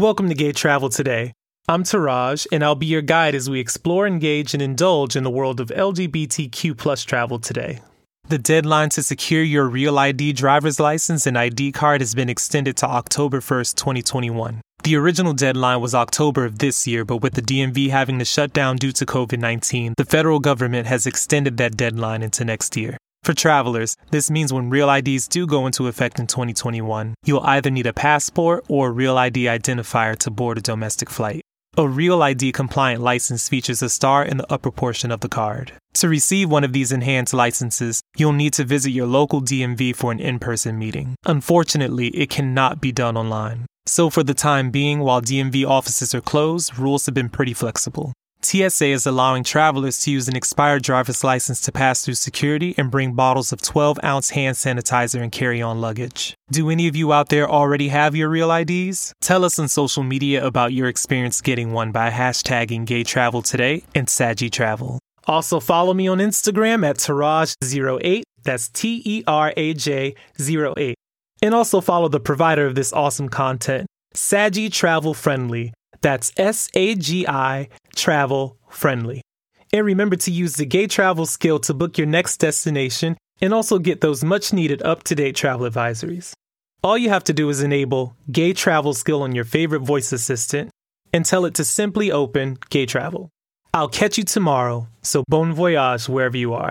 Welcome to Gay Travel Today. I'm Teraj, and I'll be your guide as we explore, engage, and indulge in the world of LGBTQ plus travel today. The deadline to secure your Real ID driver's license and ID card has been extended to October 1st, 2021. The original deadline was October of this year, but with the DMV having to shut down due to COVID 19, the federal government has extended that deadline into next year. For travelers, this means when Real IDs do go into effect in 2021, you'll either need a passport or a Real ID identifier to board a domestic flight. A Real ID compliant license features a star in the upper portion of the card. To receive one of these enhanced licenses, you'll need to visit your local DMV for an in person meeting. Unfortunately, it cannot be done online. So, for the time being, while DMV offices are closed, rules have been pretty flexible. TSA is allowing travelers to use an expired driver's license to pass through security and bring bottles of 12 ounce hand sanitizer and carry on luggage. Do any of you out there already have your real IDs? Tell us on social media about your experience getting one by hashtagging Gay Travel Today and Sagi Travel. Also, follow me on Instagram at Teraj08, that's T E R A J 08. And also follow the provider of this awesome content, Sagi Travel Friendly. That's S A G I travel friendly. And remember to use the Gay Travel skill to book your next destination and also get those much needed up to date travel advisories. All you have to do is enable Gay Travel skill on your favorite voice assistant and tell it to simply open Gay Travel. I'll catch you tomorrow, so bon voyage wherever you are.